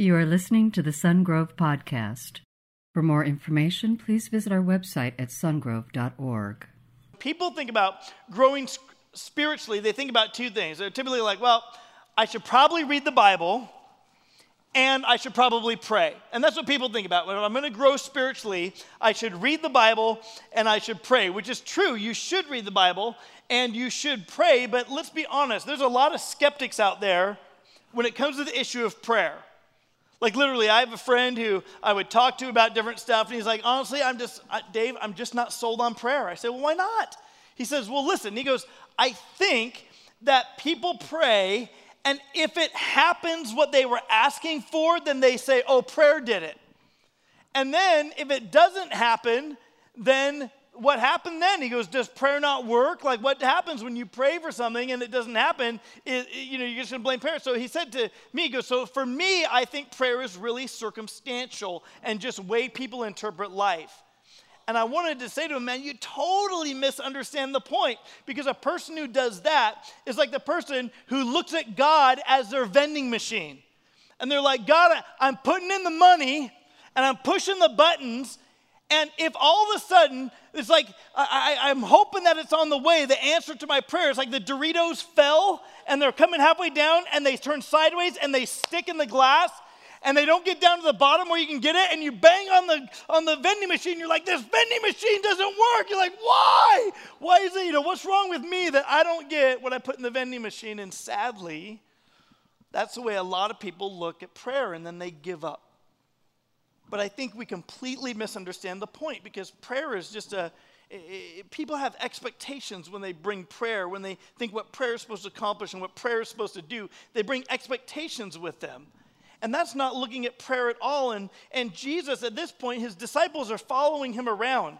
You are listening to the Sungrove Podcast. For more information, please visit our website at sungrove.org. People think about growing spiritually, they think about two things. They're typically like, well, I should probably read the Bible and I should probably pray. And that's what people think about. When I'm going to grow spiritually, I should read the Bible and I should pray, which is true. You should read the Bible and you should pray, but let's be honest, there's a lot of skeptics out there when it comes to the issue of prayer. Like literally, I have a friend who I would talk to about different stuff, and he's like, honestly, I'm just, Dave, I'm just not sold on prayer. I said, well, why not? He says, well, listen. He goes, I think that people pray, and if it happens what they were asking for, then they say, oh, prayer did it. And then if it doesn't happen, then what happened then? He goes, Does prayer not work? Like, what happens when you pray for something and it doesn't happen? It, you know, you're just going to blame prayer. So he said to me, he goes, So for me, I think prayer is really circumstantial and just way people interpret life. And I wanted to say to him, man, you totally misunderstand the point because a person who does that is like the person who looks at God as their vending machine. And they're like, God, I'm putting in the money and I'm pushing the buttons and if all of a sudden, it's like, I, am hoping that it's on the way, the answer to my prayer is like the Doritos fell and they're coming halfway down and they turn sideways and they stick in the glass and they don't get down to the bottom where you can get it and you bang on the on the vending machine. You're like this vending machine doesn't work. You're like why? Why is it you know what's wrong with me that i don't get what i put in the vending machine? And sadly that's the way a lot of people look at prayer and then they give up but I think we completely misunderstand the point because prayer is just a, people have expectations when they bring prayer, when they think what prayer is supposed to accomplish and what prayer is supposed to do. They bring expectations with them. And that's not looking at prayer at all. And, and Jesus, at this point, his disciples are following him around.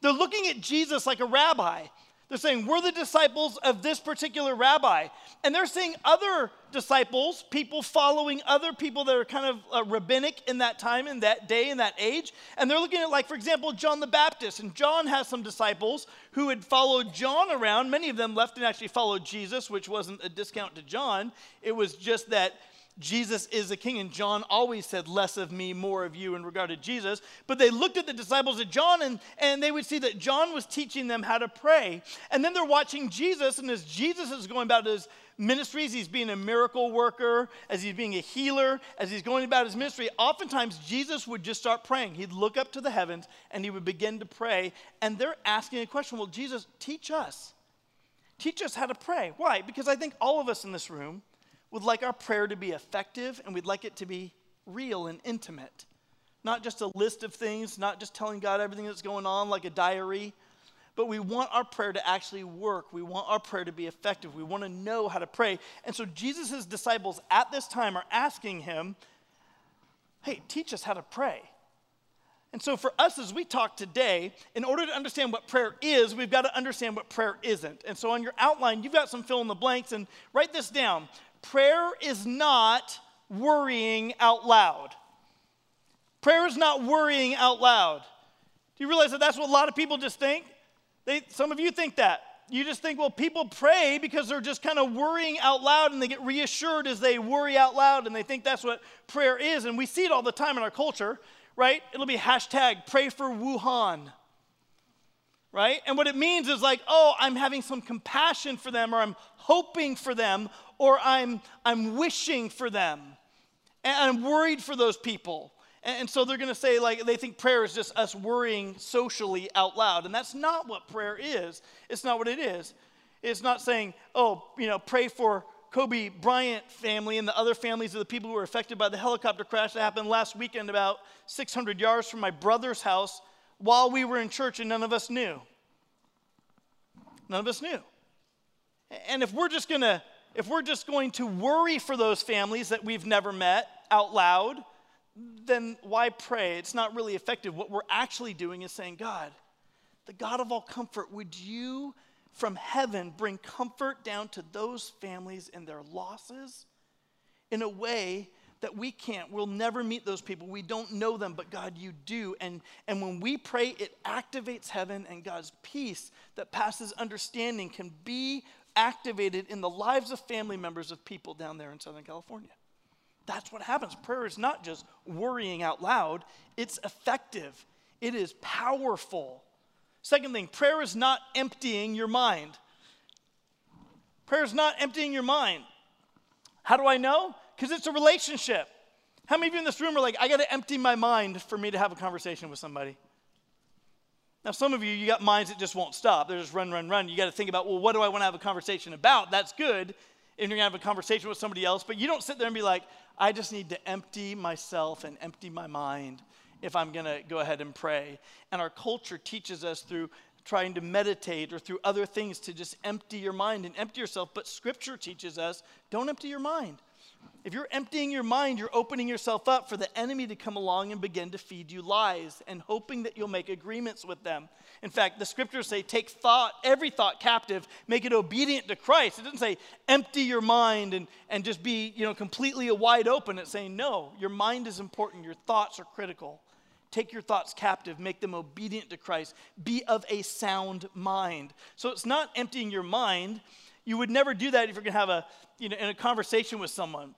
They're looking at Jesus like a rabbi. They're saying, We're the disciples of this particular rabbi. And they're seeing other disciples, people following other people that are kind of uh, rabbinic in that time, in that day, in that age. And they're looking at, like, for example, John the Baptist. And John has some disciples who had followed John around. Many of them left and actually followed Jesus, which wasn't a discount to John. It was just that Jesus is a king, and John always said, Less of me, more of you in regard to Jesus. But they looked at the disciples of John, and, and they would see that John was teaching them how to pray. And then they're watching Jesus, and as Jesus is going about his ministries, he's being a miracle worker, as he's being a healer, as he's going about his ministry, oftentimes Jesus would just start praying. He'd look up to the heavens and he would begin to pray. And they're asking a question Well, Jesus, teach us. Teach us how to pray. Why? Because I think all of us in this room would like our prayer to be effective and we'd like it to be real and intimate. Not just a list of things, not just telling God everything that's going on like a diary, but we want our prayer to actually work. We want our prayer to be effective. We want to know how to pray. And so Jesus' disciples at this time are asking him, hey, teach us how to pray. And so, for us as we talk today, in order to understand what prayer is, we've got to understand what prayer isn't. And so, on your outline, you've got some fill in the blanks, and write this down prayer is not worrying out loud. Prayer is not worrying out loud. Do you realize that that's what a lot of people just think? They, some of you think that. You just think, well, people pray because they're just kind of worrying out loud and they get reassured as they worry out loud and they think that's what prayer is. And we see it all the time in our culture, right? It'll be hashtag pray for Wuhan, right? And what it means is like, oh, I'm having some compassion for them or I'm hoping for them or I'm, I'm wishing for them. And I'm worried for those people. And, so they're going to say, like, they think prayer is just us worrying socially out loud. And that's not what prayer is. It's not what it is. It's not saying, oh, you know, pray for Kobe Bryant family and the other families of the people who were affected by the helicopter crash that happened last weekend about 600 yards from my brother's house while we were in church and none of us knew. None of us knew. And if we're just going to if we're just going to worry for those families that we've never met out loud, then why pray? It's not really effective. What we're actually doing is saying, God, the God of all comfort, would you from heaven bring comfort down to those families and their losses in a way that we can't. We'll never meet those people. We don't know them, but God, you do. And, and when we pray, it activates heaven, and God's peace that passes understanding can be activated in the lives of family members of people down there in Southern California. That's what happens. Prayer is not just worrying out loud, it's effective, it is powerful. Second thing, prayer is not emptying your mind. Prayer is not emptying your mind. How do I know? Because it's a relationship. How many of you in this room are like, I got to empty my mind for me to have a conversation with somebody? Now, some of you, you got minds that just won't stop. They're just run, run, run. You got to think about, well, what do I want to have a conversation about? That's good. And you're going to have a conversation with somebody else, but you don't sit there and be like, I just need to empty myself and empty my mind if I'm going to go ahead and pray. And our culture teaches us through trying to meditate or through other things to just empty your mind and empty yourself. But scripture teaches us don't empty your mind. If you're emptying your mind, you're opening yourself up for the enemy to come along and begin to feed you lies and hoping that you'll make agreements with them. In fact, the scriptures say, take thought, every thought captive, make it obedient to Christ. It doesn't say empty your mind and, and just be, you know, completely wide open. It's saying, no, your mind is important, your thoughts are critical. Take your thoughts captive, make them obedient to Christ. Be of a sound mind. So it's not emptying your mind. You would never do that if you're going to have a, you know, in a conversation with someone.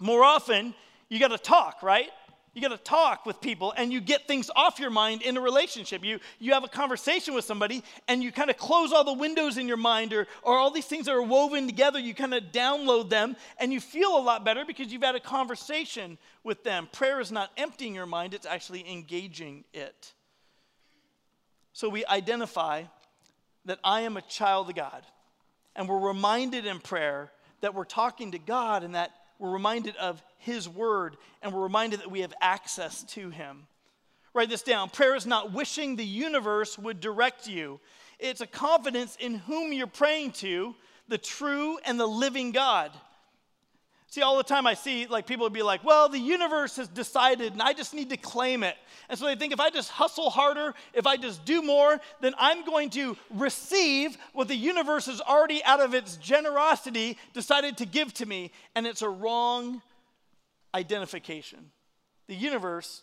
More often, you got to talk, right? You got to talk with people and you get things off your mind in a relationship. You, you have a conversation with somebody and you kind of close all the windows in your mind or, or all these things that are woven together. You kind of download them and you feel a lot better because you've had a conversation with them. Prayer is not emptying your mind, it's actually engaging it. So we identify that I am a child of God. And we're reminded in prayer that we're talking to God and that we're reminded of His Word, and we're reminded that we have access to Him. Write this down. Prayer is not wishing the universe would direct you, it's a confidence in whom you're praying to, the true and the living God. See, all the time I see like people would be like, well, the universe has decided and I just need to claim it. And so they think if I just hustle harder, if I just do more, then I'm going to receive what the universe has already, out of its generosity, decided to give to me. And it's a wrong identification. The universe,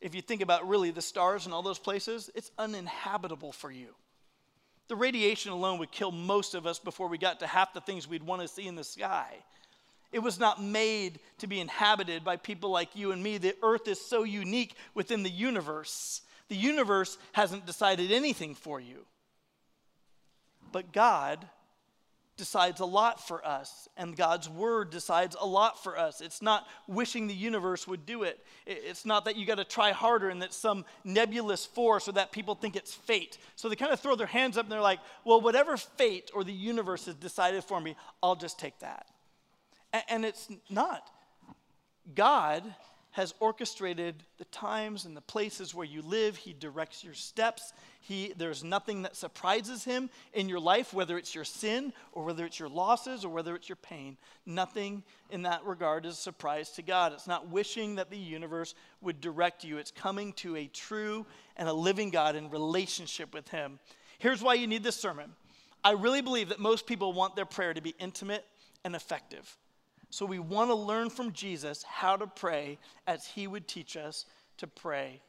if you think about really the stars and all those places, it's uninhabitable for you. The radiation alone would kill most of us before we got to half the things we'd want to see in the sky. It was not made to be inhabited by people like you and me. The earth is so unique within the universe. The universe hasn't decided anything for you. But God decides a lot for us, and God's word decides a lot for us. It's not wishing the universe would do it. It's not that you got to try harder and that some nebulous force or that people think it's fate. So they kind of throw their hands up and they're like, well, whatever fate or the universe has decided for me, I'll just take that. And it's not. God has orchestrated the times and the places where you live. He directs your steps. He, there's nothing that surprises him in your life, whether it's your sin or whether it's your losses or whether it's your pain. Nothing in that regard is a surprise to God. It's not wishing that the universe would direct you, it's coming to a true and a living God in relationship with him. Here's why you need this sermon. I really believe that most people want their prayer to be intimate and effective. So we want to learn from Jesus how to pray as he would teach us to pray.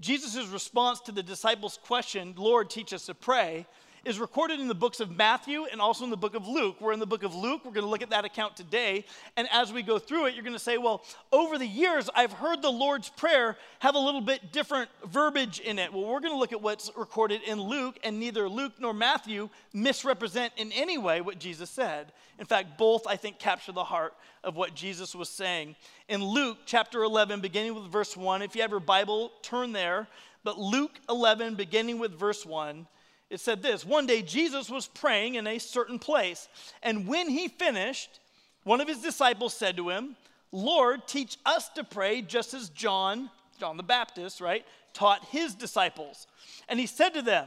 Jesus' response to the disciples' question, Lord, teach us to pray, is recorded in the books of Matthew and also in the book of Luke. We're in the book of Luke. We're going to look at that account today. And as we go through it, you're going to say, well, over the years, I've heard the Lord's Prayer have a little bit different verbiage in it. Well, we're going to look at what's recorded in Luke, and neither Luke nor Matthew misrepresent in any way what Jesus said. In fact, both, I think, capture the heart of what Jesus was saying. In Luke chapter 11, beginning with verse 1, if you have your Bible, turn there. But Luke 11, beginning with verse 1, it said this One day Jesus was praying in a certain place, and when he finished, one of his disciples said to him, Lord, teach us to pray just as John, John the Baptist, right, taught his disciples. And he said to them,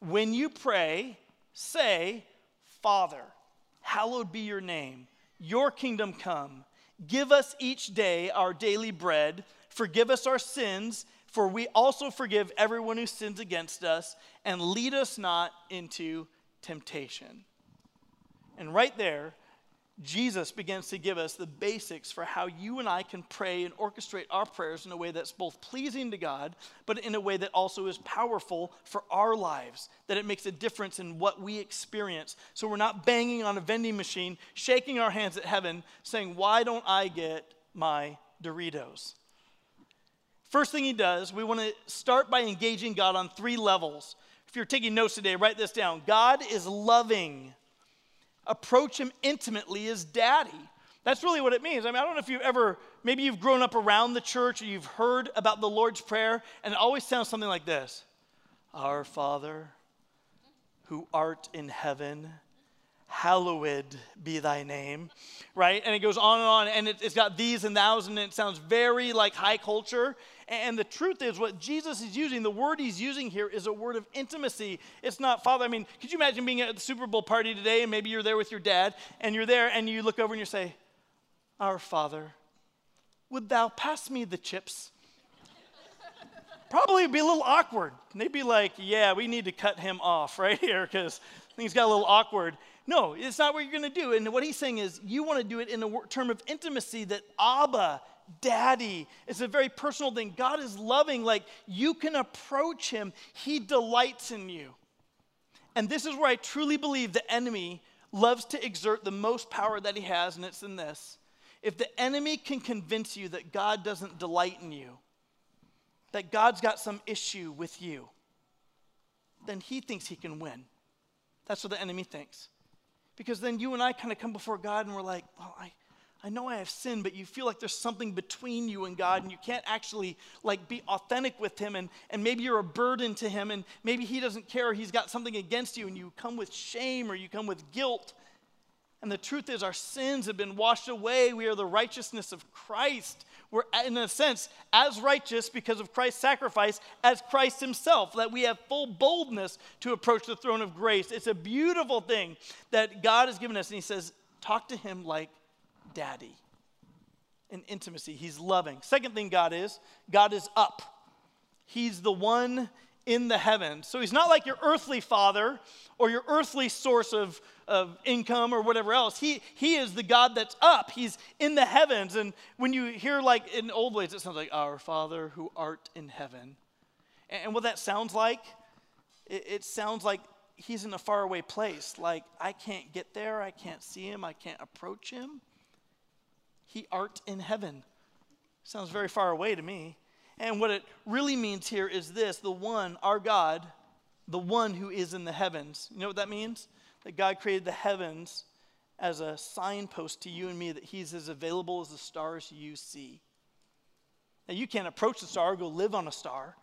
When you pray, say, Father, hallowed be your name, your kingdom come. Give us each day our daily bread. Forgive us our sins for we also forgive everyone who sins against us, and lead us not into temptation. And right there, Jesus begins to give us the basics for how you and I can pray and orchestrate our prayers in a way that's both pleasing to God, but in a way that also is powerful for our lives, that it makes a difference in what we experience. So we're not banging on a vending machine, shaking our hands at heaven, saying, Why don't I get my Doritos. First thing he does, we want to start by engaging God on three levels. If you're taking notes today, write this down. God is loving. Approach him intimately as daddy. That's really what it means. I mean, I don't know if you've ever, maybe you've grown up around the church or you've heard about the Lord's Prayer, and it always sounds something like this Our Father, who art in heaven, hallowed be thy name, right? And it goes on and on, and it, has got these and thous, and it sounds very like high culture. And the truth is, what Jesus is using, the word he's using here is a word of intimacy. It's not Father. I mean, could you imagine being at the Super Bowl party today, and maybe you're there with your dad, and you're there, and you look over and you say, Our Father, would thou pass me the chips? Probably be a little awkward. they'd be like, Yeah, we need to cut him off right here because things got a little awkward. No, it's not what you're going to do. And what he's saying is, you want to do it in a term of intimacy that Abba, Daddy, it's a very personal thing. God is loving, like you can approach him, he delights in you. And this is where I truly believe the enemy loves to exert the most power that he has, and it's in this. If the enemy can convince you that God doesn't delight in you, that God's got some issue with you, then he thinks he can win. That's what the enemy thinks. Because then you and I kind of come before God and we're like, well, I, I know I have sinned, but you feel like there's something between you and God, and you can't actually like be authentic with Him, and, and maybe you're a burden to Him, and maybe He doesn't care, He's got something against you, and you come with shame or you come with guilt. And the truth is, our sins have been washed away. We are the righteousness of Christ. We're, in a sense, as righteous because of Christ's sacrifice as Christ Himself, that we have full boldness to approach the throne of grace. It's a beautiful thing that God has given us. And He says, talk to Him like daddy in intimacy. He's loving. Second thing God is, God is up. He's the one in the heavens. So he's not like your earthly father or your earthly source of, of income or whatever else. He, he is the God that's up. He's in the heavens. And when you hear, like in old ways, it sounds like, Our Father who art in heaven. And what that sounds like, it, it sounds like he's in a faraway place. Like, I can't get there. I can't see him. I can't approach him. He art in heaven. Sounds very far away to me. And what it really means here is this the one, our God, the one who is in the heavens. You know what that means? That God created the heavens as a signpost to you and me that He's as available as the stars you see. Now, you can't approach the star, or go live on a star.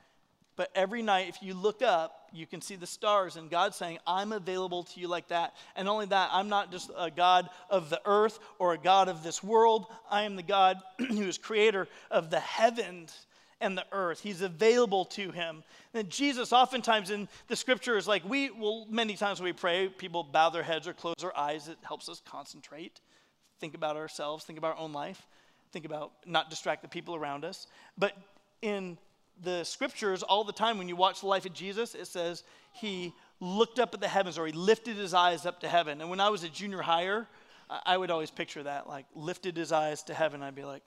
But every night, if you look up, you can see the stars, and God's saying, I'm available to you like that. And only that, I'm not just a God of the earth or a God of this world. I am the God who is creator of the heavens and the earth. He's available to him. And Jesus, oftentimes in the scriptures, like we will, many times when we pray, people bow their heads or close their eyes. It helps us concentrate, think about ourselves, think about our own life, think about not distract the people around us. But in the scriptures, all the time when you watch the life of Jesus, it says he looked up at the heavens or he lifted his eyes up to heaven. And when I was a junior higher, I would always picture that, like lifted his eyes to heaven. I'd be like,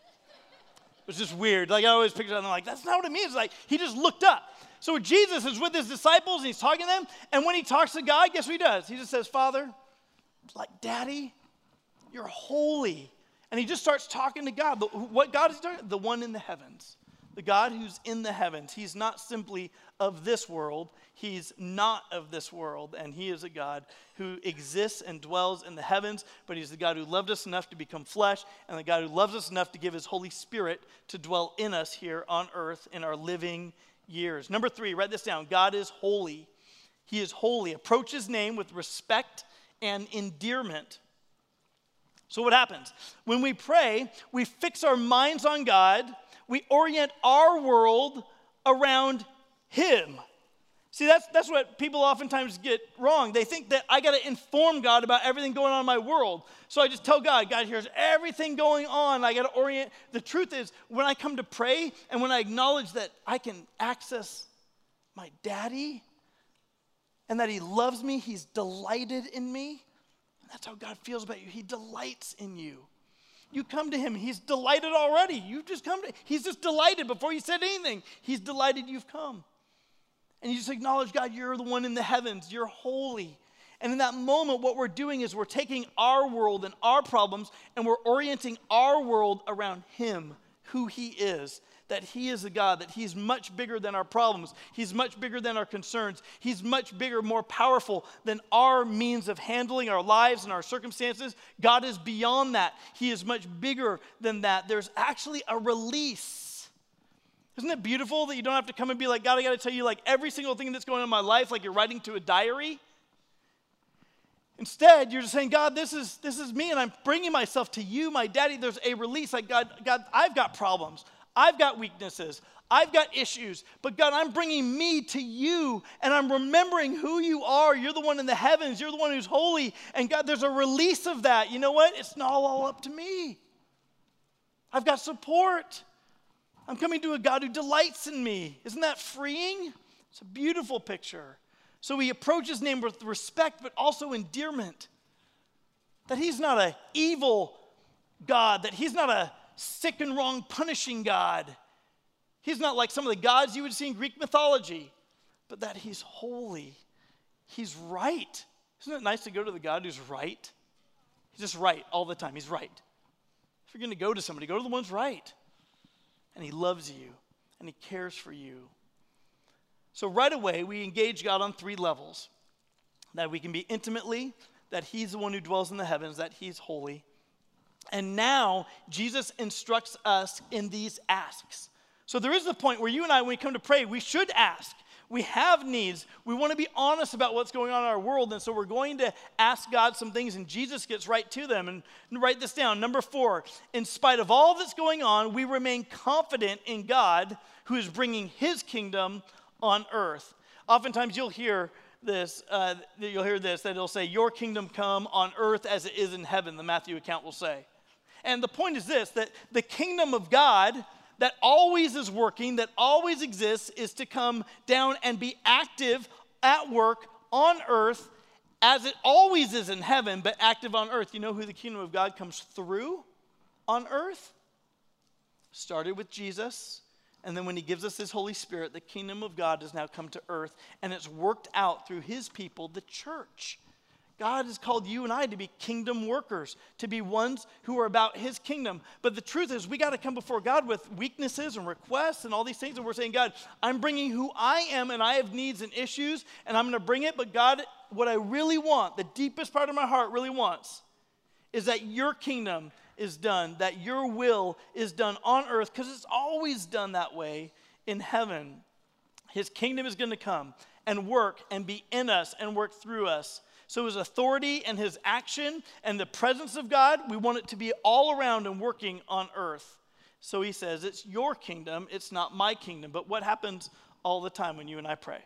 it was just weird. Like I always picture that. I'm like, that's not what it means. Like he just looked up. So Jesus is with his disciples and he's talking to them. And when he talks to God, guess what he does? He just says, Father, like Daddy, you're holy. And he just starts talking to God. What God is doing? The one in the heavens the God who's in the heavens. He's not simply of this world, He's not of this world. And He is a God who exists and dwells in the heavens, but He's the God who loved us enough to become flesh, and the God who loves us enough to give His Holy Spirit to dwell in us here on earth in our living years. Number three, write this down God is holy. He is holy. Approach His name with respect and endearment. So, what happens? When we pray, we fix our minds on God we orient our world around Him. See, that's, that's what people oftentimes get wrong. They think that I got to inform God about everything going on in my world. So I just tell God, God, here's everything going on. I got to orient. The truth is, when I come to pray and when I acknowledge that I can access my daddy and that he loves me, he's delighted in me, that's how God feels about you. He delights in you. You come to him. He's delighted already. You've just come to He's just delighted before you said anything. He's delighted you've come. And you just acknowledge, God, you're the one in the heavens. You're holy. And in that moment, what we're doing is we're taking our world and our problems and we're orienting our world around Him, who He is. That He is a God, that He's much bigger than our problems. He's much bigger than our concerns. He's much bigger, more powerful than our means of handling our lives and our circumstances. God is beyond that. He is much bigger than that. There's actually a release. Isn't it beautiful that you don't have to come and be like, God, I got to tell you like every single thing that's going on in my life, like you're writing to a diary? Instead, you're just saying, God, this is, this is me, and I'm bringing myself to you, my daddy. There's a release. Like, God, God, I've got problems. I've got weaknesses. I've got issues. But God, I'm bringing me to you, and I'm remembering who you are. You're the one in the heavens. You're the one who's holy. And God, there's a release of that. You know what? It's not all up to me. I've got support. I'm coming to a God who delights in me. Isn't that freeing? It's a beautiful picture. So we approach his name with respect, but also endearment. That he's not an evil God, that he's not a sick and wrong punishing God. He's not like some of the gods you would see in Greek mythology, but that he's holy. He's right. Isn't it nice to go to the God who's right? He's just right all the time. He's right. If you're going to go to somebody, go to the one's right. And he loves you and he cares for you so, right away, we engage God on three levels that we can be intimately, that He's the one who dwells in the heavens, that He's holy. And now, Jesus instructs us in these asks. So, there is the point where you and I, when we come to pray, we should ask. We have needs. We want to be honest about what's going on in our world. And so we're going to ask God some things, and Jesus gets right to them. And write this down. Number four, in spite of all that's going on, we remain confident in God who is bringing his kingdom on earth. Oftentimes you'll hear this, uh, you'll hear this, that it'll say, Your kingdom come on earth as it is in heaven, the Matthew account will say. And the point is this that the kingdom of God that always is working, that always exists, is to come down and be active at work on earth as it always is in heaven, but active on earth. You know who the kingdom of God comes through on earth? Started with Jesus, and then when he gives us his Holy Spirit, the kingdom of God has now come to earth and it's worked out through his people, the church. God has called you and I to be kingdom workers, to be ones who are about his kingdom. But the truth is, we got to come before God with weaknesses and requests and all these things. And we're saying, God, I'm bringing who I am and I have needs and issues and I'm going to bring it. But God, what I really want, the deepest part of my heart really wants, is that your kingdom is done, that your will is done on earth, because it's always done that way in heaven. His kingdom is going to come and work and be in us and work through us. So, his authority and his action and the presence of God, we want it to be all around and working on earth. So, he says, It's your kingdom, it's not my kingdom. But what happens all the time when you and I pray?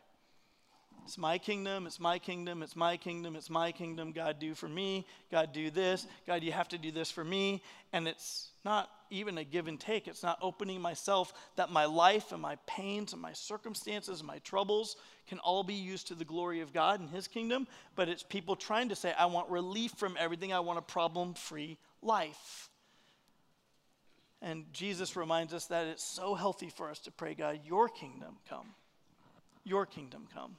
It's my kingdom, it's my kingdom, it's my kingdom, it's my kingdom. God, do for me. God, do this. God, you have to do this for me. And it's not even a give and take. It's not opening myself that my life and my pains and my circumstances and my troubles can all be used to the glory of God and His kingdom. But it's people trying to say, I want relief from everything, I want a problem free life. And Jesus reminds us that it's so healthy for us to pray, God, your kingdom come. Your kingdom come.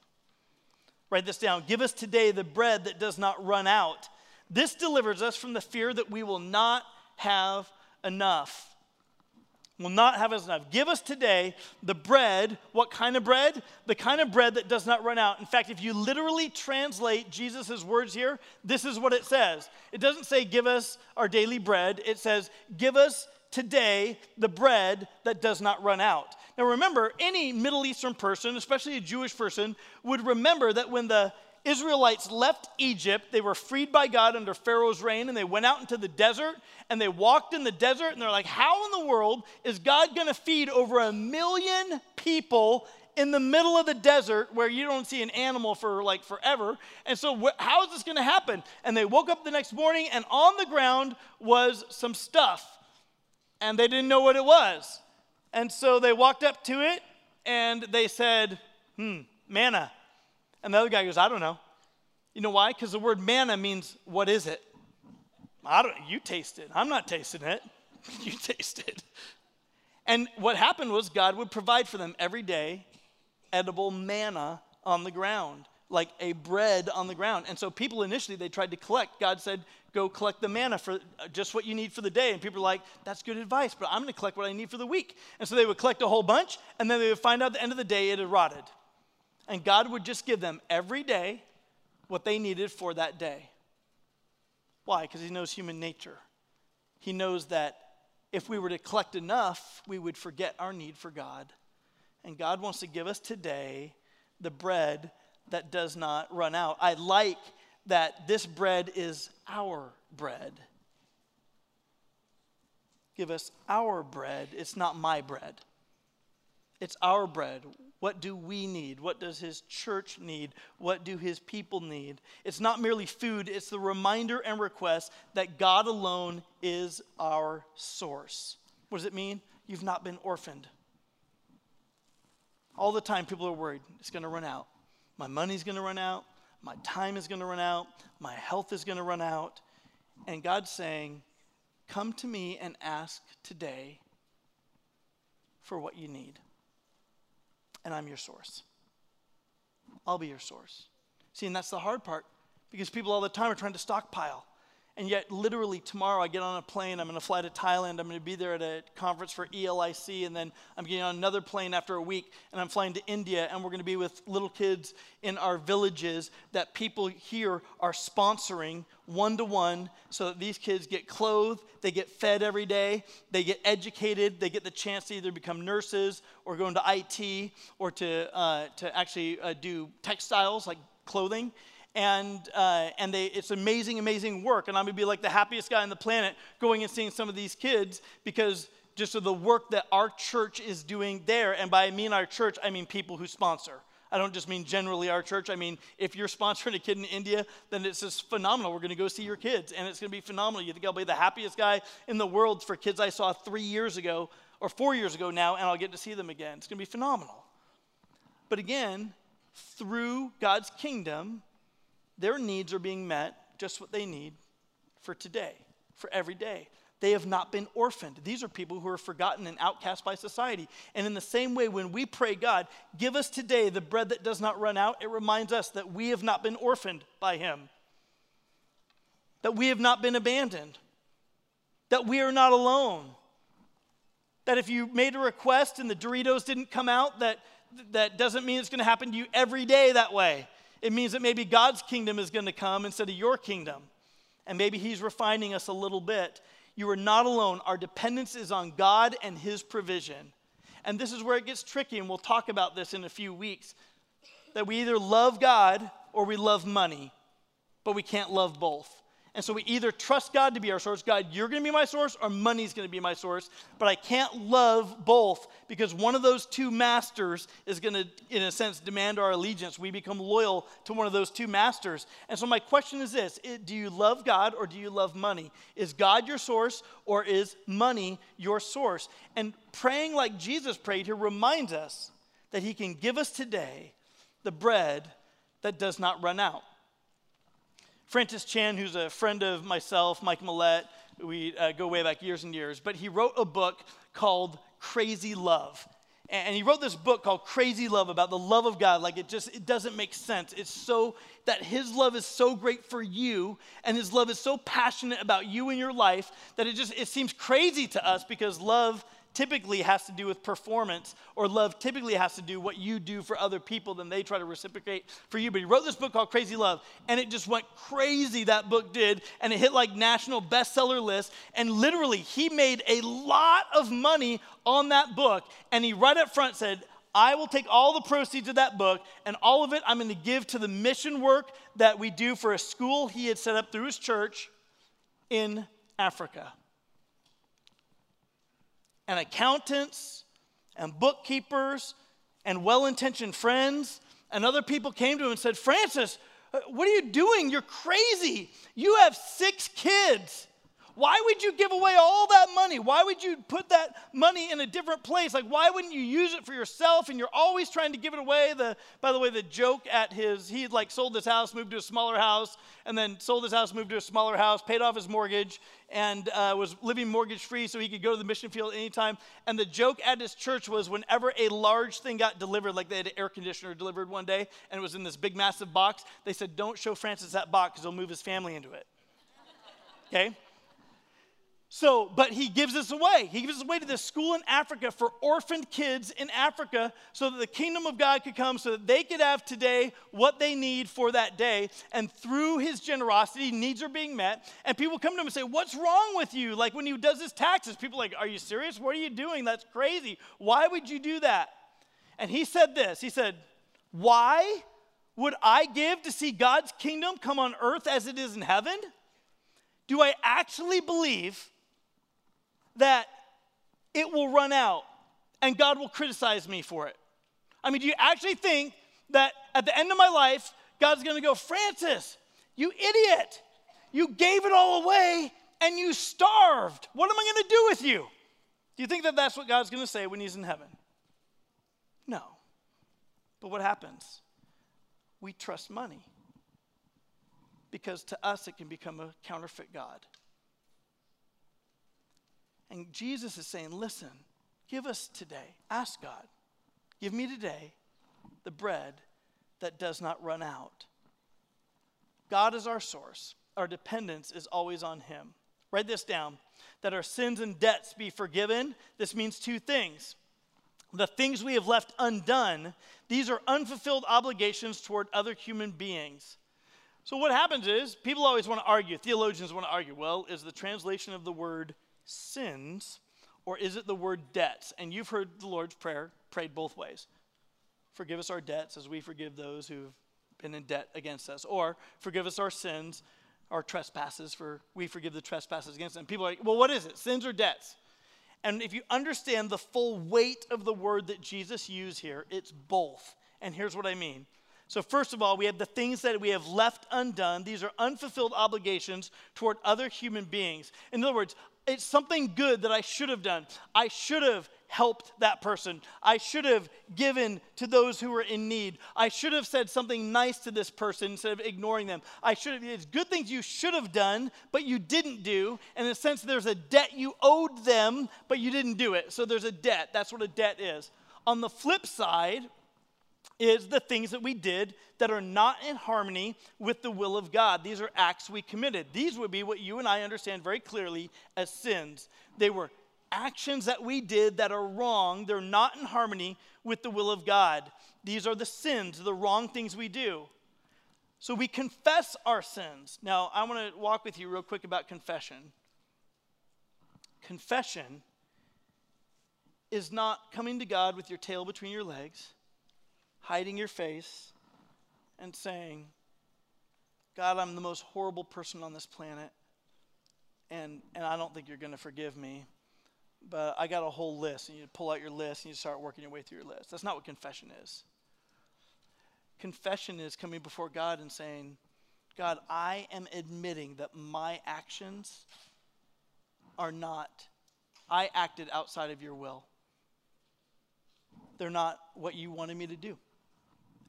Write this down. Give us today the bread that does not run out. This delivers us from the fear that we will not have enough. Will not have enough. Give us today the bread. What kind of bread? The kind of bread that does not run out. In fact, if you literally translate Jesus' words here, this is what it says. It doesn't say, Give us our daily bread. It says, Give us today the bread that does not run out. Now remember, any Middle Eastern person, especially a Jewish person, would remember that when the Israelites left Egypt, they were freed by God under Pharaoh's reign, and they went out into the desert and they walked in the desert, and they're like, How in the world is God gonna feed over a million people in the middle of the desert where you don't see an animal for like forever. And so, wh- how is this going to happen? And they woke up the next morning, and on the ground was some stuff and they didn't know what it was. And so they walked up to it and they said, hmm, manna. And the other guy goes, I don't know. You know why? Because the word manna means, what is it? I don't, you taste it. I'm not tasting it. you taste it. And what happened was God would provide for them every day edible manna on the ground like a bread on the ground. And so people initially they tried to collect. God said, "Go collect the manna for uh, just what you need for the day." And people are like, "That's good advice, but I'm going to collect what I need for the week." And so they would collect a whole bunch, and then they would find out at the end of the day it had rotted. And God would just give them every day what they needed for that day. Why? Because He knows human nature. He knows that if we were to collect enough, we would forget our need for God. And God wants to give us today the bread that does not run out. I like that this bread is our bread. Give us our bread. It's not my bread. It's our bread. What do we need? What does his church need? What do his people need? It's not merely food, it's the reminder and request that God alone is our source. What does it mean? You've not been orphaned. All the time, people are worried it's going to run out. My money's going to run out. My time is going to run out. My health is going to run out. And God's saying, Come to me and ask today for what you need. And I'm your source. I'll be your source. See, and that's the hard part because people all the time are trying to stockpile. And yet, literally, tomorrow I get on a plane. I'm going to fly to Thailand. I'm going to be there at a conference for ELIC. And then I'm getting on another plane after a week. And I'm flying to India. And we're going to be with little kids in our villages that people here are sponsoring one to one so that these kids get clothed, they get fed every day, they get educated, they get the chance to either become nurses or go into IT or to, uh, to actually uh, do textiles like clothing and uh, and they it's amazing amazing work. And i'm to be like the happiest guy on the planet going and seeing some of these kids because just of the work that our church is doing there. And by i mean our church i mean people who sponsor. I don't just mean generally our church. I mean if you're sponsoring a kid in india then it's just phenomenal. We're going to go see your kids and it's going to be phenomenal. You think i'll be the happiest guy in the world for kids i saw three years ago or four years ago now and i'll get to see them again. It's going to be phenomenal. But again through god's kingdom their needs are being met, just what they need for today, for every day. They have not been orphaned. These are people who are forgotten and outcast by society. And in the same way, when we pray, God, give us today the bread that does not run out, it reminds us that we have not been orphaned by Him, that we have not been abandoned, that we are not alone. That if you made a request and the Doritos didn't come out, that, that doesn't mean it's going to happen to you every day that way. It means that maybe God's kingdom is going to come instead of your kingdom. And maybe He's refining us a little bit. You are not alone. Our dependence is on God and His provision. And this is where it gets tricky, and we'll talk about this in a few weeks. That we either love God or we love money, but we can't love both. And so we either trust God to be our source, God, you're going to be my source, or money's going to be my source. But I can't love both because one of those two masters is going to, in a sense, demand our allegiance. We become loyal to one of those two masters. And so my question is this Do you love God or do you love money? Is God your source or is money your source? And praying like Jesus prayed here reminds us that He can give us today the bread that does not run out. Francis Chan, who's a friend of myself, Mike Millett, we uh, go way back years and years, but he wrote a book called Crazy Love. And he wrote this book called Crazy Love about the love of God. Like it just, it doesn't make sense. It's so that his love is so great for you and his love is so passionate about you and your life that it just, it seems crazy to us because love typically has to do with performance, or love typically has to do what you do for other people, then they try to reciprocate for you. But he wrote this book called Crazy Love, and it just went crazy, that book did, and it hit like national bestseller list. And literally, he made a lot of money on that book. And he right up front said, I will take all the proceeds of that book and all of it I'm going to give to the mission work that we do for a school he had set up through his church in Africa and accountants and bookkeepers and well intentioned friends and other people came to him and said, Francis, uh, what are you doing? You're crazy. You have six kids. Why would you give away all that money? Why would you put that money in a different place? Like, why wouldn't you use it for yourself? And you're always trying to give it away. The, by the way, the joke at his, he had like sold his house, moved to a smaller house, and then sold his house, moved to a smaller house, paid off his mortgage, and uh, was living mortgage free so he could go to the mission field anytime. And the joke at his church was whenever a large thing got delivered, like they had an air conditioner delivered one day, and it was in this big, massive box, they said, Don't show Francis that box because he'll move his family into it. Okay? So, but he gives this away. He gives this away to this school in Africa for orphaned kids in Africa so that the kingdom of God could come, so that they could have today what they need for that day. And through his generosity, needs are being met. And people come to him and say, What's wrong with you? Like when he does his taxes, people like, Are you serious? What are you doing? That's crazy. Why would you do that? And he said this He said, Why would I give to see God's kingdom come on earth as it is in heaven? Do I actually believe? That it will run out and God will criticize me for it? I mean, do you actually think that at the end of my life, God's gonna go, Francis, you idiot, you gave it all away and you starved. What am I gonna do with you? Do you think that that's what God's gonna say when he's in heaven? No. But what happens? We trust money because to us it can become a counterfeit God. And Jesus is saying, listen, give us today, ask God, give me today the bread that does not run out. God is our source, our dependence is always on Him. Write this down that our sins and debts be forgiven. This means two things. The things we have left undone, these are unfulfilled obligations toward other human beings. So, what happens is people always want to argue, theologians want to argue, well, is the translation of the word sins or is it the word debts? And you've heard the Lord's Prayer prayed both ways. Forgive us our debts as we forgive those who've been in debt against us, or forgive us our sins, our trespasses, for we forgive the trespasses against them. People are like, well, what is it, sins or debts? And if you understand the full weight of the word that Jesus used here, it's both. And here's what I mean. So, first of all, we have the things that we have left undone. These are unfulfilled obligations toward other human beings. In other words, it's something good that I should have done. I should have helped that person. I should have given to those who were in need. I should have said something nice to this person instead of ignoring them. I should have, it's good things you should have done, but you didn't do. In a sense, there's a debt you owed them, but you didn't do it. So there's a debt. That's what a debt is. On the flip side, is the things that we did that are not in harmony with the will of God. These are acts we committed. These would be what you and I understand very clearly as sins. They were actions that we did that are wrong, they're not in harmony with the will of God. These are the sins, the wrong things we do. So we confess our sins. Now, I want to walk with you real quick about confession. Confession is not coming to God with your tail between your legs hiding your face, and saying, God, I'm the most horrible person on this planet, and, and I don't think you're going to forgive me, but I got a whole list, and you pull out your list and you start working your way through your list. That's not what confession is. Confession is coming before God and saying, God, I am admitting that my actions are not, I acted outside of your will. They're not what you wanted me to do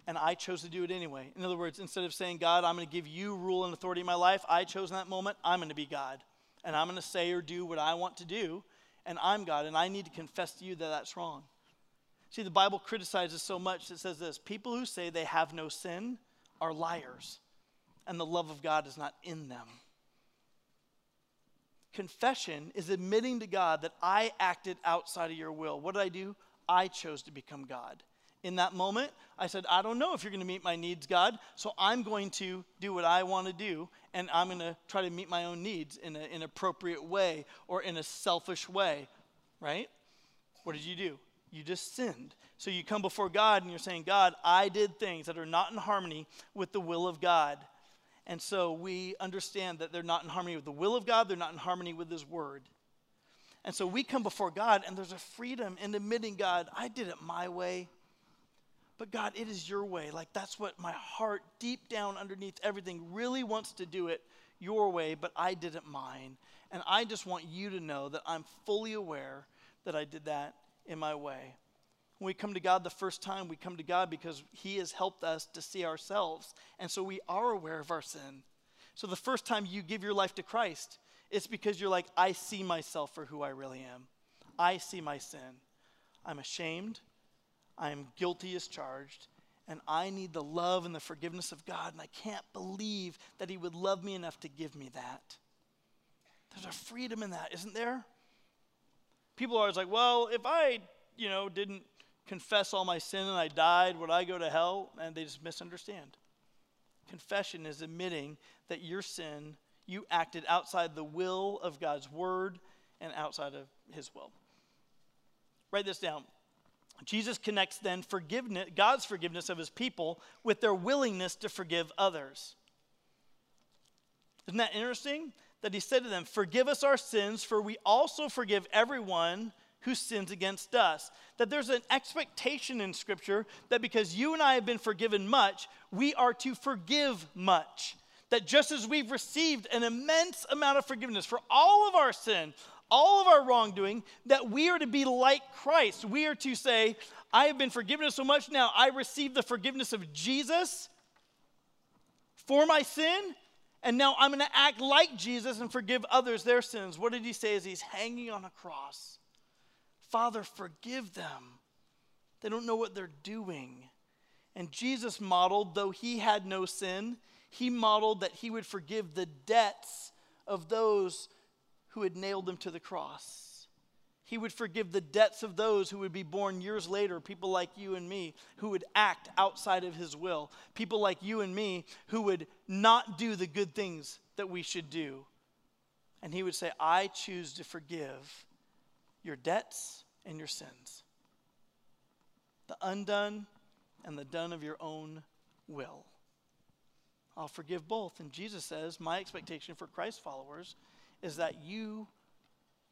and I chose to do it anyway. In other words, instead of saying, God, I'm going to give you rule and authority in my life, I chose in that moment, I'm going to be God. And I'm going to say or do what I want to do, and I'm God, and I need to confess to you that that's wrong. See, the Bible criticizes so much, it says this people who say they have no sin are liars, and the love of God is not in them. Confession is admitting to God that I acted outside of your will. What did I do? I chose to become God in that moment, I said, I don't know if you're going to meet my needs, God, so I'm going to do what I want to do, and I'm going to try to meet my own needs in, an appropriate way or in a selfish way, right? What did you do? You just sinned. So you come before God and you're saying, God, I did things that are not in harmony with the will of God. And so we understand that they're not in harmony with the will of God, they're not in harmony with His Word. And so we come before God, and there's a freedom in admitting, God, I did it my way. But God, it is your way. Like that's what my heart, deep down underneath everything, really wants to do it your way, but I did it mine. And I just want you to know that I'm fully aware that I did that in my way. When we come to God the first time, we come to God because He has helped us to see ourselves. And so we are aware of our sin. So the first time you give your life to Christ, it's because you're like, I see myself for who I really am. I see my sin. I'm ashamed. I am guilty as charged. And I need the love and the forgiveness of God. And I can't believe that He would love me enough to give me that. There's a freedom in that, isn't there? People are always like, well, if I, you know, didn't confess all my sin and I died, would I go to hell? And they just misunderstand. Confession is admitting that your sin, you acted outside the will of God's word and outside of his will. Write this down. Jesus connects then forgiveness, God's forgiveness of his people with their willingness to forgive others. Isn't that interesting? That he said to them, Forgive us our sins, for we also forgive everyone who sins against us. That there's an expectation in Scripture that because you and I have been forgiven much, we are to forgive much. That just as we've received an immense amount of forgiveness for all of our sin, all of our wrongdoing, that we are to be like Christ. We are to say, I have been forgiven so much now, I receive the forgiveness of Jesus for my sin, and now I'm going to act like Jesus and forgive others their sins. What did he say as he's hanging on a cross? Father, forgive them. They don't know what they're doing. And Jesus modeled, though he had no sin, he modeled that he would forgive the debts of those who had nailed him to the cross. He would forgive the debts of those who would be born years later, people like you and me, who would act outside of his will, people like you and me, who would not do the good things that we should do. And he would say, I choose to forgive your debts and your sins, the undone and the done of your own will. I'll forgive both. And Jesus says, My expectation for Christ followers is that you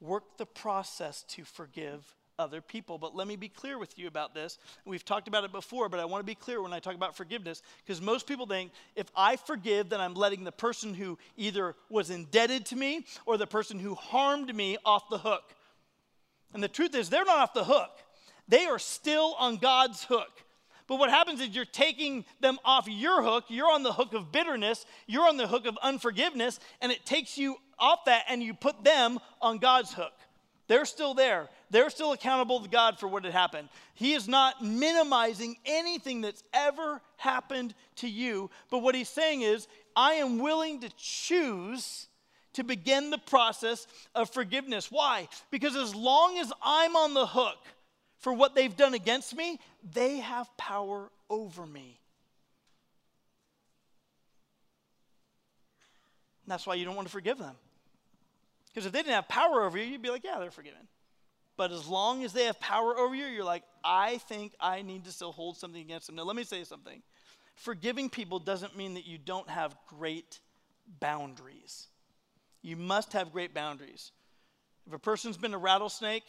work the process to forgive other people. But let me be clear with you about this. We've talked about it before, but I want to be clear when I talk about forgiveness because most people think if I forgive, then I'm letting the person who either was indebted to me or the person who harmed me off the hook. And the truth is, they're not off the hook, they are still on God's hook. But what happens is you're taking them off your hook. You're on the hook of bitterness. You're on the hook of unforgiveness. And it takes you off that and you put them on God's hook. They're still there. They're still accountable to God for what had happened. He is not minimizing anything that's ever happened to you. But what he's saying is, I am willing to choose to begin the process of forgiveness. Why? Because as long as I'm on the hook for what they've done against me, they have power over me. And that's why you don't want to forgive them. Because if they didn't have power over you, you'd be like, yeah, they're forgiven. But as long as they have power over you, you're like, I think I need to still hold something against them. Now, let me say something. Forgiving people doesn't mean that you don't have great boundaries. You must have great boundaries. If a person's been a rattlesnake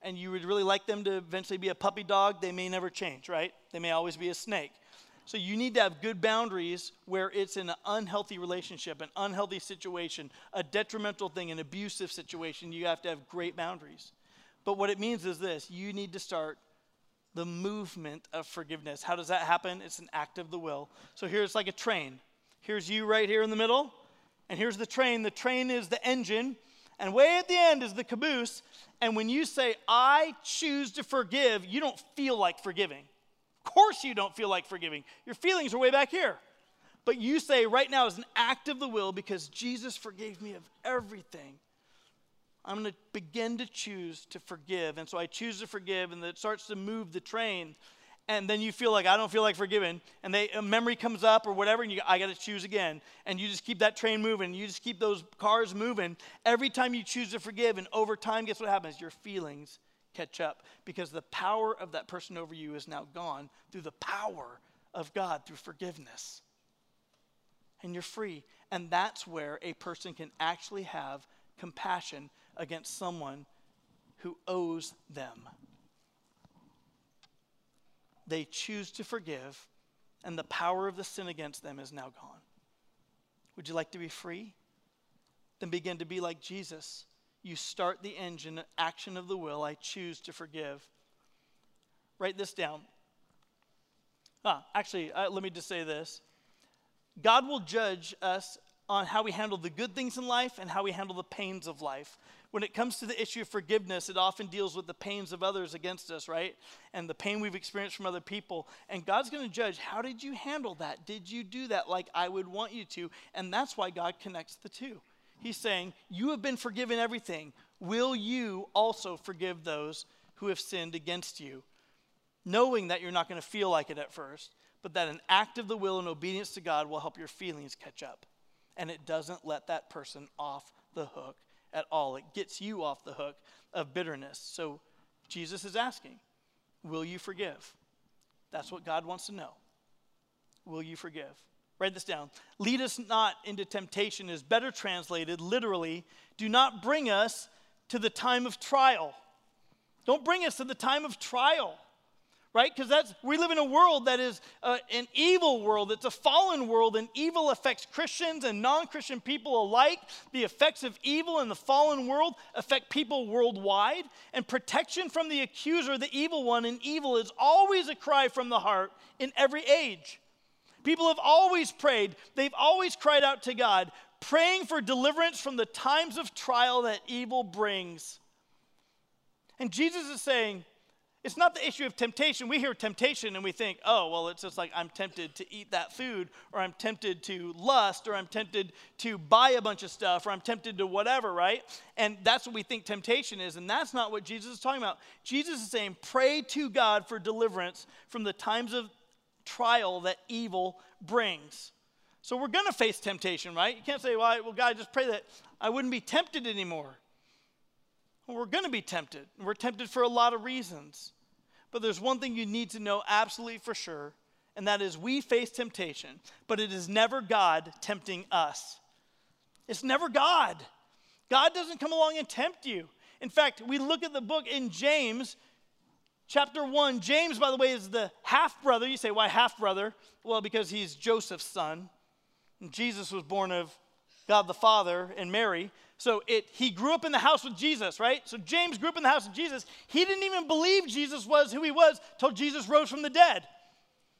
and you would really like them to eventually be a puppy dog, they may never change, right? They may always be a snake. So you need to have good boundaries where it's an unhealthy relationship, an unhealthy situation, a detrimental thing, an abusive situation. You have to have great boundaries. But what it means is this you need to start the movement of forgiveness. How does that happen? It's an act of the will. So here's like a train. Here's you right here in the middle. And here's the train the train is the engine, and way at the end is the caboose. And when you say, I choose to forgive, you don't feel like forgiving. Of course, you don't feel like forgiving. Your feelings are way back here. But you say, right now is an act of the will because Jesus forgave me of everything. I'm going to begin to choose to forgive. And so I choose to forgive, and it starts to move the train and then you feel like I don't feel like forgiving, and they, a memory comes up or whatever, and you, I got to choose again, and you just keep that train moving, you just keep those cars moving. Every time you choose to forgive, and over time, guess what happens? Your feelings catch up because the power of that person over you is now gone through the power of God through forgiveness, and you're free. And that's where a person can actually have compassion against someone who owes them they choose to forgive, and the power of the sin against them is now gone. Would you like to be free? then begin to be like Jesus. You start the engine, action of the will. I choose to forgive. Write this down. Ah, actually, uh, let me just say this God will judge us on how we handle the good things in life and how we handle the pains of life. When it comes to the issue of forgiveness, it often deals with the pains of others against us, right? And the pain we've experienced from other people. And God's going to judge how did you handle that? Did you do that like I would want you to? And that's why God connects the two. He's saying, You have been forgiven everything. Will you also forgive those who have sinned against you? Knowing that you're not going to feel like it at first, but that an act of the will and obedience to God will help your feelings catch up and it doesn't let that person off the hook at all. It gets you off the hook of bitterness. So Jesus is asking, Will you forgive? That's what God wants to know. Will you forgive? Write this down. Lead us not into temptation is better translated literally, do not bring us to the time of trial. Don't bring us to the time of trial right because that's we live in a world that is uh, an evil world it's a fallen world and evil affects christians and non-christian people alike the effects of evil in the fallen world affect people worldwide and protection from the accuser the evil one and evil is always a cry from the heart in every age people have always prayed they've always cried out to god praying for deliverance from the times of trial that evil brings and jesus is saying it's not the issue of temptation. We hear temptation and we think, oh, well, it's just like I'm tempted to eat that food, or I'm tempted to lust, or I'm tempted to buy a bunch of stuff, or I'm tempted to whatever, right? And that's what we think temptation is. And that's not what Jesus is talking about. Jesus is saying, pray to God for deliverance from the times of trial that evil brings. So we're going to face temptation, right? You can't say, well, well, God, just pray that I wouldn't be tempted anymore. Well, we're going to be tempted. And we're tempted for a lot of reasons. But there's one thing you need to know absolutely for sure, and that is we face temptation, but it is never God tempting us. It's never God. God doesn't come along and tempt you. In fact, we look at the book in James, chapter 1. James, by the way, is the half brother. You say, why half brother? Well, because he's Joseph's son. And Jesus was born of God the Father and Mary. So it, he grew up in the house with Jesus, right? So James grew up in the house of Jesus. He didn't even believe Jesus was who he was till Jesus rose from the dead.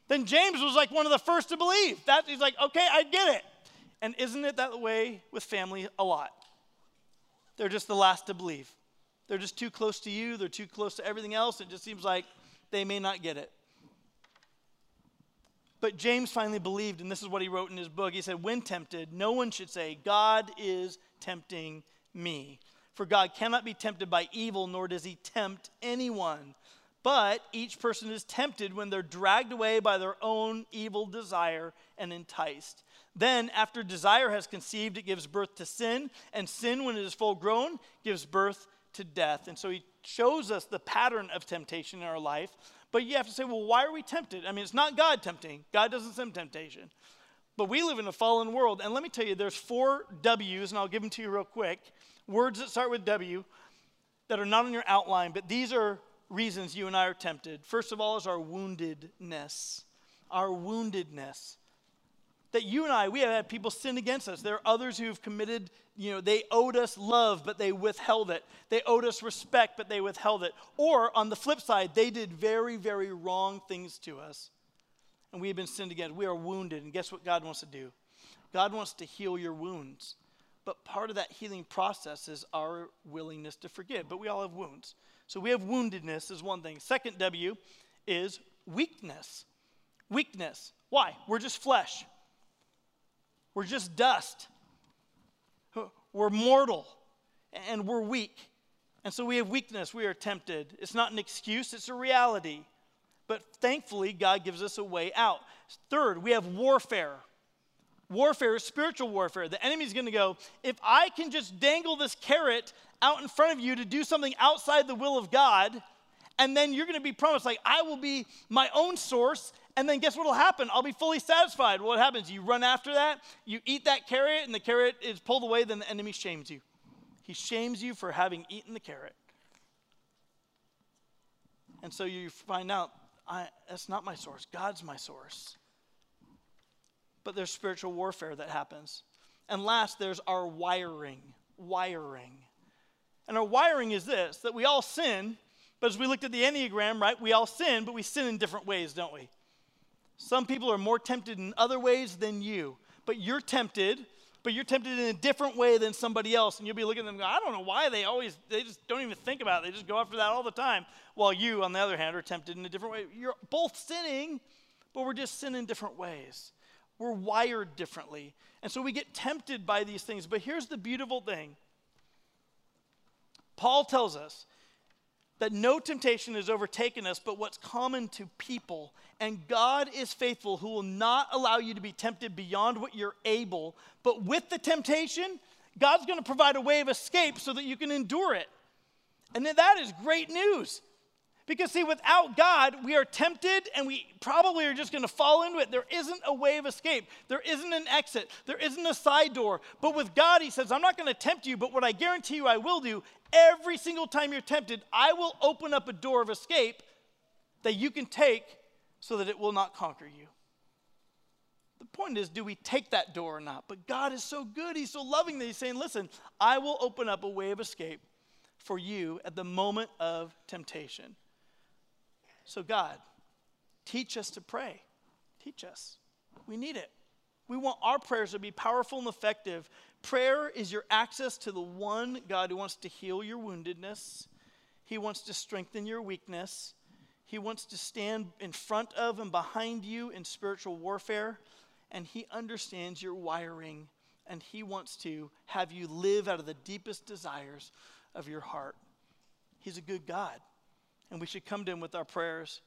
Then James was like one of the first to believe. That he's like, okay, I get it. And isn't it that way with family a lot? They're just the last to believe. They're just too close to you. They're too close to everything else. It just seems like they may not get it. But James finally believed, and this is what he wrote in his book. He said, When tempted, no one should say, God is tempting me. For God cannot be tempted by evil, nor does he tempt anyone. But each person is tempted when they're dragged away by their own evil desire and enticed. Then, after desire has conceived, it gives birth to sin, and sin, when it is full grown, gives birth to death. And so he shows us the pattern of temptation in our life. But you have to say, well, why are we tempted? I mean, it's not God tempting, God doesn't send temptation. But we live in a fallen world. And let me tell you, there's four W's, and I'll give them to you real quick. Words that start with W that are not on your outline, but these are reasons you and I are tempted. First of all, is our woundedness. Our woundedness. That you and I, we have had people sin against us. There are others who have committed, you know, they owed us love, but they withheld it. They owed us respect, but they withheld it. Or on the flip side, they did very, very wrong things to us and we have been sinned against. We are wounded. And guess what God wants to do? God wants to heal your wounds. But part of that healing process is our willingness to forgive. But we all have wounds. So we have woundedness, is one thing. Second W is weakness. Weakness. Why? We're just flesh, we're just dust. We're mortal and we're weak. And so we have weakness. We are tempted. It's not an excuse, it's a reality. But thankfully, God gives us a way out. Third, we have warfare. Warfare is spiritual warfare. The enemy's going to go, if I can just dangle this carrot out in front of you to do something outside the will of God, and then you're going to be promised, like, I will be my own source, and then guess what will happen? I'll be fully satisfied. What happens? You run after that, you eat that carrot, and the carrot is pulled away, then the enemy shames you. He shames you for having eaten the carrot. And so you find out I, that's not my source. God's my source. But there's spiritual warfare that happens. And last, there's our wiring. Wiring. And our wiring is this that we all sin, but as we looked at the Enneagram, right, we all sin, but we sin in different ways, don't we? Some people are more tempted in other ways than you, but you're tempted, but you're tempted in a different way than somebody else. And you'll be looking at them going, I don't know why they always, they just don't even think about it. They just go after that all the time. While you, on the other hand, are tempted in a different way. You're both sinning, but we're just sinning different ways. We're wired differently. And so we get tempted by these things. But here's the beautiful thing Paul tells us that no temptation has overtaken us but what's common to people. And God is faithful, who will not allow you to be tempted beyond what you're able. But with the temptation, God's going to provide a way of escape so that you can endure it. And that is great news. Because, see, without God, we are tempted and we probably are just going to fall into it. There isn't a way of escape, there isn't an exit, there isn't a side door. But with God, He says, I'm not going to tempt you, but what I guarantee you I will do every single time you're tempted, I will open up a door of escape that you can take so that it will not conquer you. The point is, do we take that door or not? But God is so good, He's so loving that He's saying, Listen, I will open up a way of escape for you at the moment of temptation. So, God, teach us to pray. Teach us. We need it. We want our prayers to be powerful and effective. Prayer is your access to the one God who wants to heal your woundedness, He wants to strengthen your weakness, He wants to stand in front of and behind you in spiritual warfare, and He understands your wiring, and He wants to have you live out of the deepest desires of your heart. He's a good God and we should come to Him with our prayers.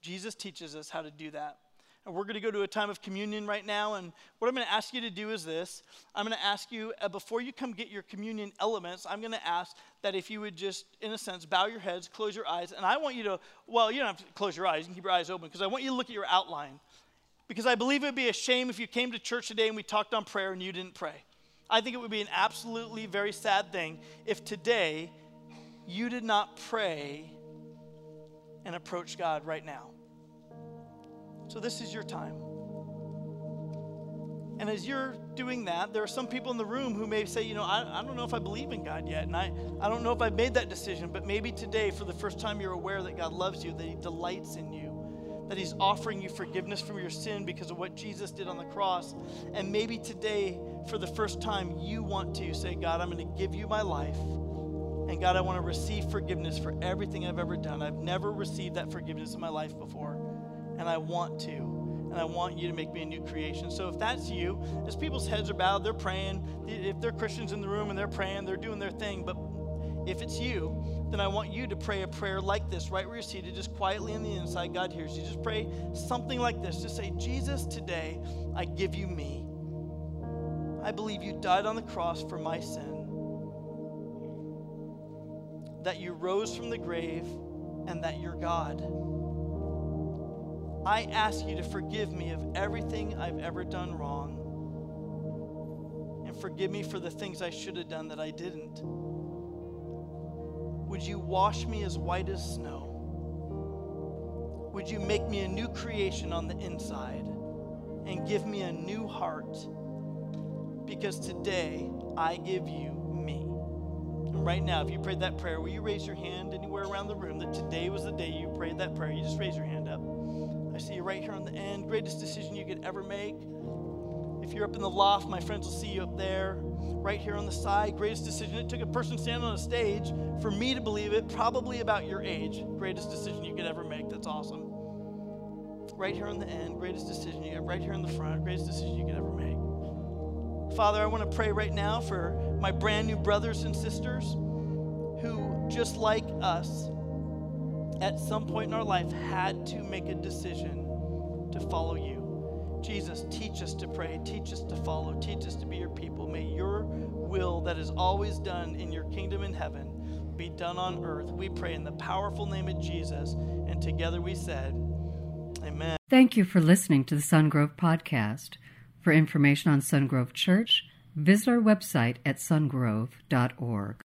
Jesus teaches us how to do that. And we're going to go to a time of communion right now. And what I'm going to ask you to do is this I'm going to ask you, uh, before you come get your communion elements, I'm going to ask that if you would just, in a sense, bow your heads, close your eyes. And I want you to, well, you don't have to close your eyes, you can keep your eyes open, because I want you to look at your outline. Because I believe it would be a shame if you came to church today and we talked on prayer and you didn't pray. I think it would be an absolutely very sad thing if today you did not pray and approach God right now. So, this is your time. And as you're doing that, there are some people in the room who may say, you know, I, I don't know if I believe in God yet. And I, I don't know if I've made that decision, but maybe today, for the first time, you're aware that God loves you, that He delights in you, that He's offering you forgiveness from your sin because of what Jesus did on the cross. And maybe today, for the first time, you want to say, God, I'm going to give you my life. And God, I want to receive forgiveness for everything I've ever done. I've never received that forgiveness in my life before. And I want to. And I want you to make me a new creation. So if that's you, as people's heads are bowed, they're praying. If they're Christians in the room and they're praying, they're doing their thing. But if it's you, then I want you to pray a prayer like this, right where you're seated, just quietly on the inside. God hears you. Just pray something like this. Just say, Jesus, today I give you me. I believe you died on the cross for my sin that you rose from the grave and that you're God. I ask you to forgive me of everything I've ever done wrong and forgive me for the things I should have done that I didn't. Would you wash me as white as snow? Would you make me a new creation on the inside and give me a new heart? Because today I give you right now, if you prayed that prayer, will you raise your hand anywhere around the room that today was the day you prayed that prayer? You just raise your hand up. I see you right here on the end. Greatest decision you could ever make. If you're up in the loft, my friends will see you up there. Right here on the side, greatest decision. It took a person standing on a stage for me to believe it, probably about your age. Greatest decision you could ever make. That's awesome. Right here on the end, greatest decision you have. Right here in the front, greatest decision you could ever make. Father, I want to pray right now for my brand new brothers and sisters who, just like us, at some point in our life had to make a decision to follow you. Jesus, teach us to pray, teach us to follow, teach us to be your people. May your will that is always done in your kingdom in heaven be done on earth. We pray in the powerful name of Jesus. And together we said, Amen. Thank you for listening to the Sungrove Podcast. For information on Sungrove Church, visit our website at sungrove.org.